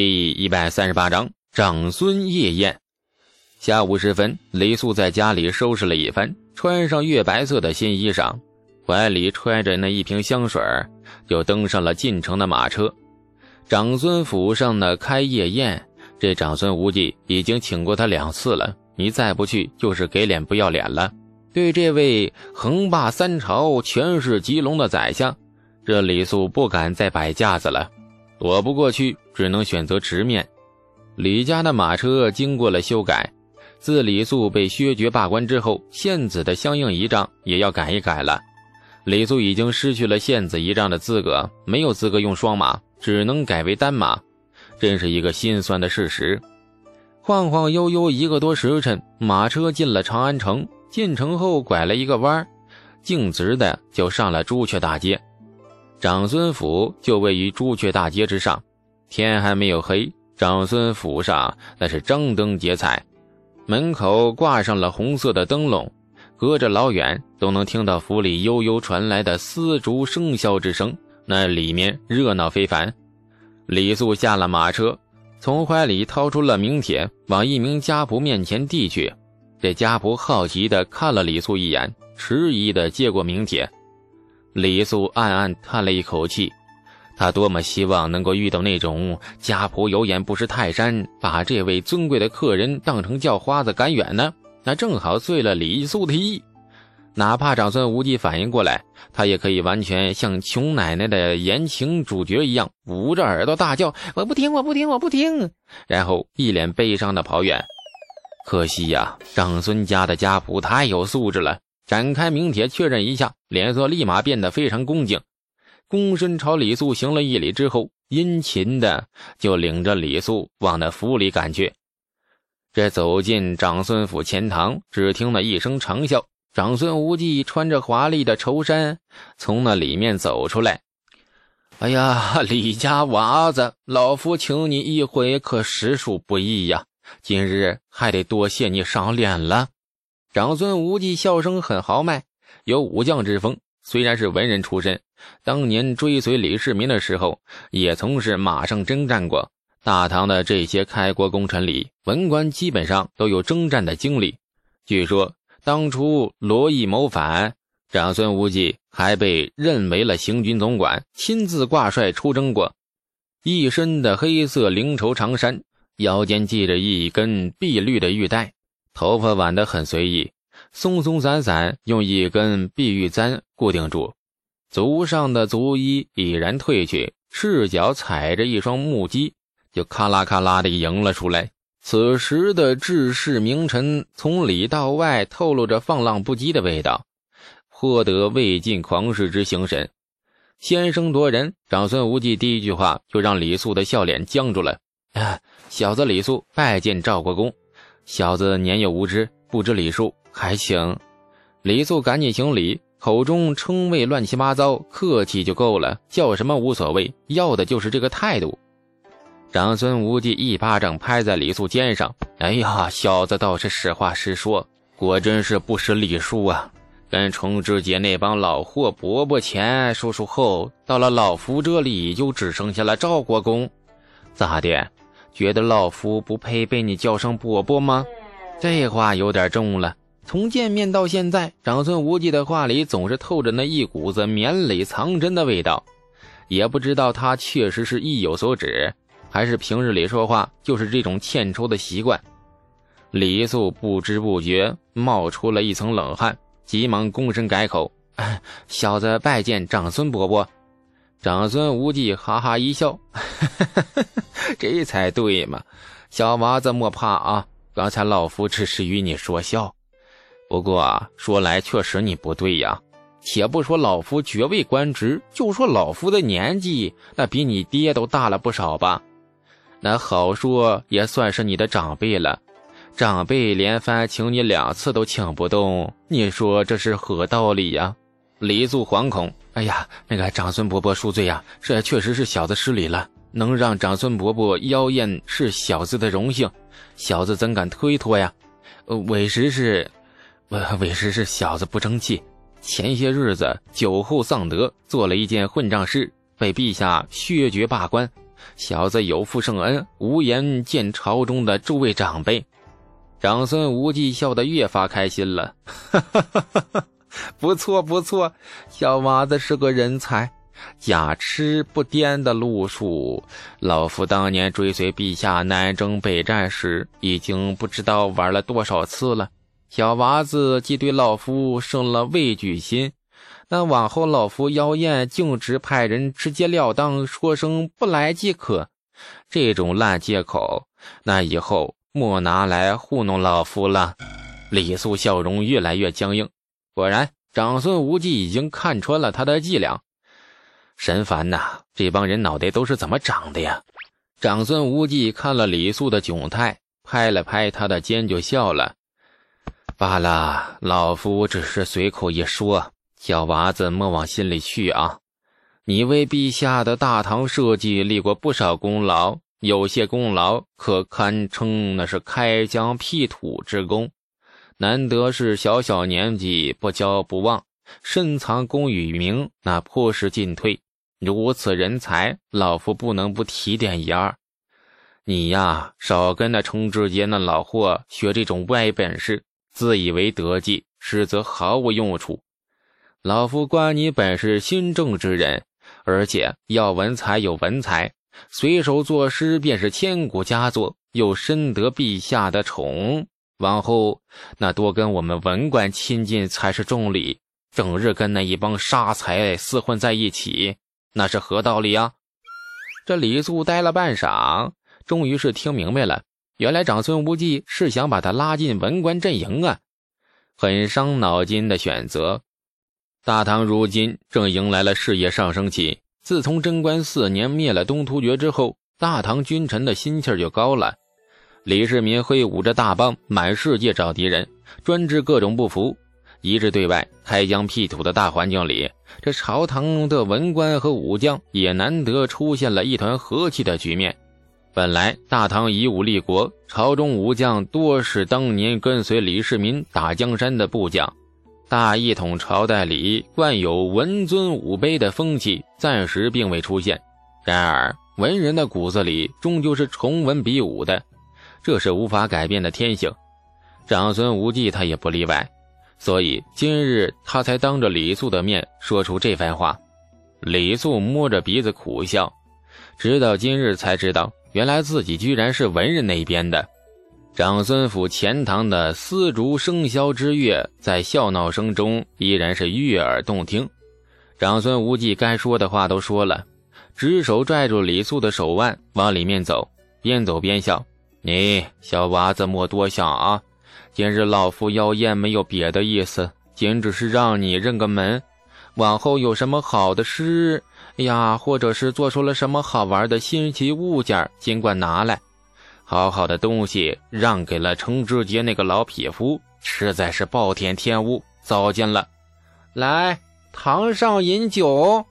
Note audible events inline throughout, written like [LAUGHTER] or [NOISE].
第一百三十八章长孙夜宴。下午时分，李素在家里收拾了一番，穿上月白色的新衣裳，怀里揣着那一瓶香水，就登上了进城的马车。长孙府上的开夜宴，这长孙无忌已经请过他两次了，你再不去就是给脸不要脸了。对这位横霸三朝、权势极隆的宰相，这李素不敢再摆架子了。躲不过去，只能选择直面。李家的马车经过了修改，自李素被削爵罢官之后，献子的相应仪仗也要改一改了。李素已经失去了献子仪仗的资格，没有资格用双马，只能改为单马，真是一个心酸的事实。晃晃悠悠一个多时辰，马车进了长安城。进城后拐了一个弯，径直的就上了朱雀大街。长孙府就位于朱雀大街之上，天还没有黑，长孙府上那是张灯结彩，门口挂上了红色的灯笼，隔着老远都能听到府里悠悠传来的丝竹笙箫之声，那里面热闹非凡。李素下了马车，从怀里掏出了名帖，往一名家仆面前递去。这家仆好奇地看了李素一眼，迟疑地接过名帖。李素暗暗叹了一口气，他多么希望能够遇到那种家仆有眼不识泰山，把这位尊贵的客人当成叫花子赶远呢？那正好遂了李素的意。哪怕长孙无忌反应过来，他也可以完全像穷奶奶的言情主角一样，捂着耳朵大叫：“我不听，我不听，我不听！”然后一脸悲伤地跑远。可惜呀，长孙家的家仆太有素质了。展开名帖确认一下，脸色立马变得非常恭敬，躬身朝李素行了一礼之后，殷勤的就领着李素往那府里赶去。这走进长孙府前堂，只听了一声长啸，长孙无忌穿着华丽的绸衫从那里面走出来。哎呀，李家娃子，老夫请你一回可实属不易呀，今日还得多谢你赏脸了。长孙无忌笑声很豪迈，有武将之风。虽然是文人出身，当年追随李世民的时候，也从事马上征战过。大唐的这些开国功臣里，文官基本上都有征战的经历。据说当初罗毅谋反，长孙无忌还被任为了行军总管，亲自挂帅出征过。一身的黑色绫绸长衫，腰间系着一根碧绿的玉带。头发挽得很随意，松松散散，用一根碧玉簪固定住。足上的足衣已然褪去，赤脚踩着一双木屐，就咔啦咔啦的迎了出来。此时的志士名臣，从里到外透露着放浪不羁的味道，颇得魏晋狂士之形神。先声夺人，长孙无忌第一句话就让李素的笑脸僵住了。啊，小子李素拜见赵国公。小子年幼无知，不知礼数，还行李素赶紧行礼，口中称谓乱七八糟，客气就够了，叫什么无所谓，要的就是这个态度。长孙无忌一巴掌拍在李素肩上，哎呀，小子倒是实话实说，果真是不识礼数啊！跟重之节那帮老货伯伯前说说后，到了老夫这里就只剩下了赵国公，咋的？觉得老夫不配被你叫声伯伯吗？这话有点重了。从见面到现在，长孙无忌的话里总是透着那一股子绵里藏针的味道。也不知道他确实是意有所指，还是平日里说话就是这种欠抽的习惯。李素不知不觉冒出了一层冷汗，急忙躬身改口：“ [LAUGHS] 小子拜见长孙伯伯。”长孙无忌哈哈一笑，[LAUGHS] 这才对嘛，小娃子莫怕啊！刚才老夫只是与你说笑，不过说来确实你不对呀。且不说老夫爵位官职，就说老夫的年纪，那比你爹都大了不少吧？那好说也算是你的长辈了，长辈连番请你两次都请不动，你说这是何道理呀？李素惶恐。哎呀，那个长孙伯伯恕罪呀，这确实是小子失礼了。能让长孙伯伯妖艳是小子的荣幸，小子怎敢推脱呀？委实是，委实是小子不争气。前些日子酒后丧德，做了一件混账事，被陛下削爵罢官。小子有负圣恩，无颜见朝中的诸位长辈。长孙无忌笑得越发开心了，哈哈哈哈哈！不错不错，小娃子是个人才。假痴不颠的路数，老夫当年追随陛下南征北战时，已经不知道玩了多少次了。小娃子既对老夫生了畏惧心，那往后老夫妖艳径直派人直截了当说声不来即可。这种烂借口，那以后莫拿来糊弄老夫了。李素笑容越来越僵硬，果然，长孙无忌已经看穿了他的伎俩。神烦呐！这帮人脑袋都是怎么长的呀？长孙无忌看了李素的窘态，拍了拍他的肩，就笑了。罢了，老夫只是随口一说，小娃子莫往心里去啊。你为陛下的大唐社稷立过不少功劳，有些功劳可堪称那是开疆辟土之功。难得是小小年纪不骄不忘，深藏功与名，那颇是进退。如此人才，老夫不能不提点一二。你呀，少跟那程志杰那老货学这种歪本事，自以为得计，实则毫无用处。老夫观你本是心正之人，而且要文才有文才，随手作诗便是千古佳作，又深得陛下的宠。往后那多跟我们文官亲近才是重礼，整日跟那一帮杀财厮混在一起。那是何道理啊？这李素呆了半晌，终于是听明白了。原来长孙无忌是想把他拉进文官阵营啊，很伤脑筋的选择。大唐如今正迎来了事业上升期。自从贞观四年灭了东突厥之后，大唐君臣的心气儿就高了。李世民挥舞着大棒，满世界找敌人，专治各种不服。一致对外开疆辟土的大环境里，这朝堂的文官和武将也难得出现了一团和气的局面。本来大唐以武立国，朝中武将多是当年跟随李世民打江山的部将，大一统朝代里惯有文尊武卑的风气暂时并未出现。然而文人的骨子里终究是崇文比武的，这是无法改变的天性。长孙无忌他也不例外。所以今日他才当着李素的面说出这番话。李素摸着鼻子苦笑，直到今日才知道，原来自己居然是文人那边的。长孙府钱塘的丝竹笙箫之乐，在笑闹声中依然是悦耳动听。长孙无忌该说的话都说了，执手拽住李素的手腕往里面走，边走边笑：“你小娃子莫多想啊。”今日老夫妖艳没有别的意思，仅只是让你认个门。往后有什么好的诗呀，或者是做出了什么好玩的新奇物件，尽管拿来。好好的东西让给了程志杰那个老匹夫，实在是暴殄天物，糟践了。来，堂上饮酒。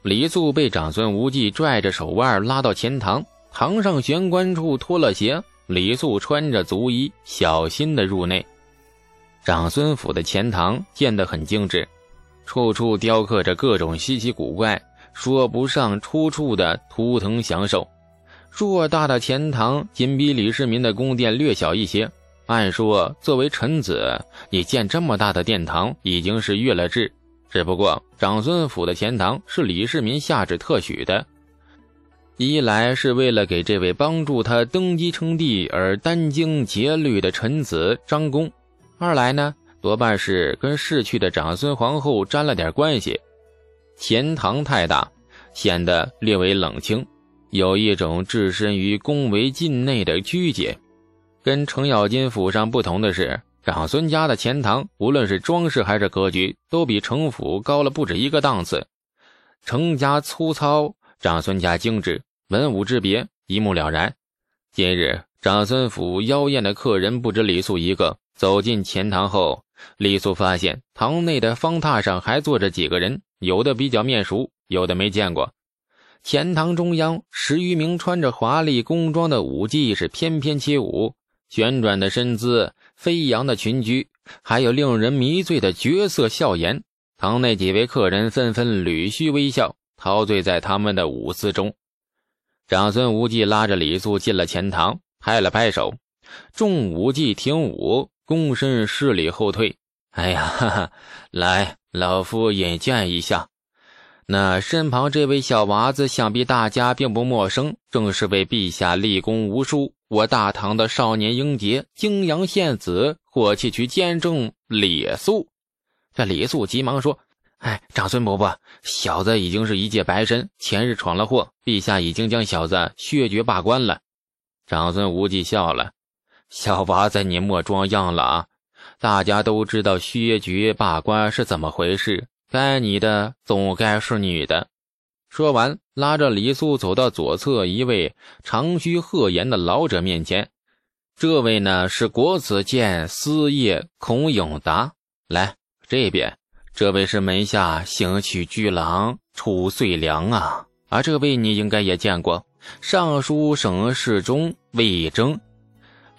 李素被长孙无忌拽着手腕拉到前堂，堂上玄关处脱了鞋。李素穿着足衣，小心的入内。长孙府的前堂建得很精致，处处雕刻着各种稀奇古怪、说不上出处的图腾祥兽。偌大的前堂仅比李世民的宫殿略小一些。按说，作为臣子，你建这么大的殿堂已经是越了制。只不过，长孙府的前堂是李世民下旨特许的。一来是为了给这位帮助他登基称帝而殚精竭虑的臣子张公，二来呢，多半是跟逝去的长孙皇后沾了点关系。钱塘太大，显得略为冷清，有一种置身于宫闱境内的拘谨。跟程咬金府上不同的是，长孙家的钱塘，无论是装饰还是格局，都比程府高了不止一个档次。程家粗糙。长孙家精致，文武之别一目了然。今日长孙府妖艳的客人不止李素一个。走进前堂后，李素发现堂内的方榻上还坐着几个人，有的比较面熟，有的没见过。前堂中央，十余名穿着华丽宫装的舞伎是翩翩起舞，旋转的身姿，飞扬的裙裾，还有令人迷醉的绝色笑颜。堂内几位客人纷纷捋须微笑。陶醉在他们的舞姿中，长孙无忌拉着李素进了钱塘，拍了拍手，众舞伎停舞，躬身施礼后退。哎呀，哈哈，来，老夫引荐一下。那身旁这位小娃子，想必大家并不陌生，正是为陛下立功无数，我大唐的少年英杰，泾阳县子，火器区监正李肃。这李肃急忙说：“哎，长孙伯伯，小子已经是一介白身，前日闯了祸，陛下已经将小子削爵罢官了。”长孙无忌笑了：“小娃子，你莫装样了啊！大家都知道薛局罢官是怎么回事。”该你的总该是你的。说完，拉着李素走到左侧一位长须鹤颜的老者面前。这位呢是国子监司业孔永达。来这边，这位是门下刑区居郎楚遂良啊。啊，这位你应该也见过，尚书省侍中魏征。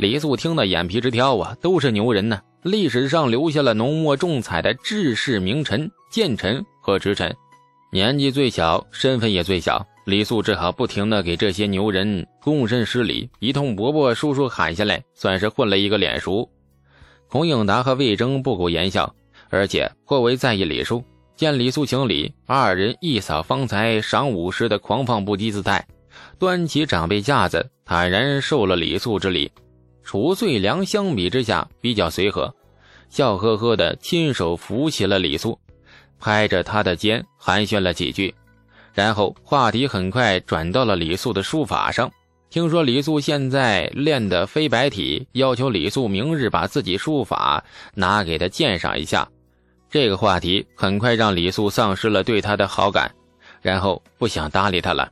李素听得眼皮直跳啊，都是牛人呢。历史上留下了浓墨重彩的治世名臣、谏臣和直臣，年纪最小，身份也最小。李素只好不停的给这些牛人躬身施礼，一通伯伯叔叔喊下来，算是混了一个脸熟。孔颖达和魏征不苟言笑，而且颇为在意礼数。见李素行礼，二人一扫方才赏武时的狂放不羁姿态，端起长辈架子，坦然受了李素之礼。楚遂良相比之下比较随和，笑呵呵的亲手扶起了李素，拍着他的肩寒暄了几句，然后话题很快转到了李素的书法上。听说李素现在练得飞白体，要求李素明日把自己书法拿给他鉴赏一下。这个话题很快让李素丧失了对他的好感，然后不想搭理他了。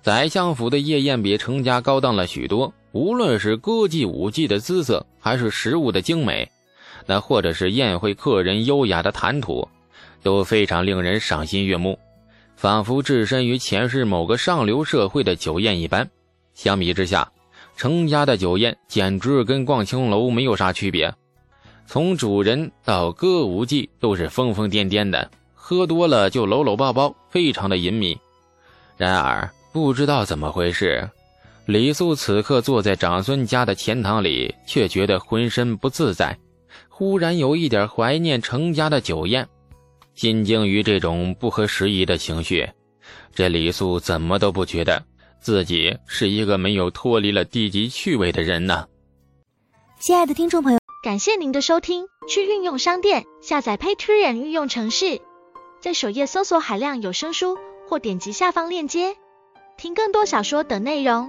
宰相府的夜宴比程家高档了许多。无论是歌妓舞妓的姿色，还是食物的精美，那或者是宴会客人优雅的谈吐，都非常令人赏心悦目，仿佛置身于前世某个上流社会的酒宴一般。相比之下，程家的酒宴简直跟逛青楼没有啥区别，从主人到歌舞伎都是疯疯癫癫的，喝多了就搂搂抱抱，非常的淫靡。然而，不知道怎么回事。李素此刻坐在长孙家的钱塘里，却觉得浑身不自在，忽然有一点怀念程家的酒宴。心惊于这种不合时宜的情绪，这李素怎么都不觉得自己是一个没有脱离了低级趣味的人呢？亲爱的听众朋友，感谢您的收听，去运用商店下载 Patreon 运用城市，在首页搜索海量有声书，或点击下方链接听更多小说等内容。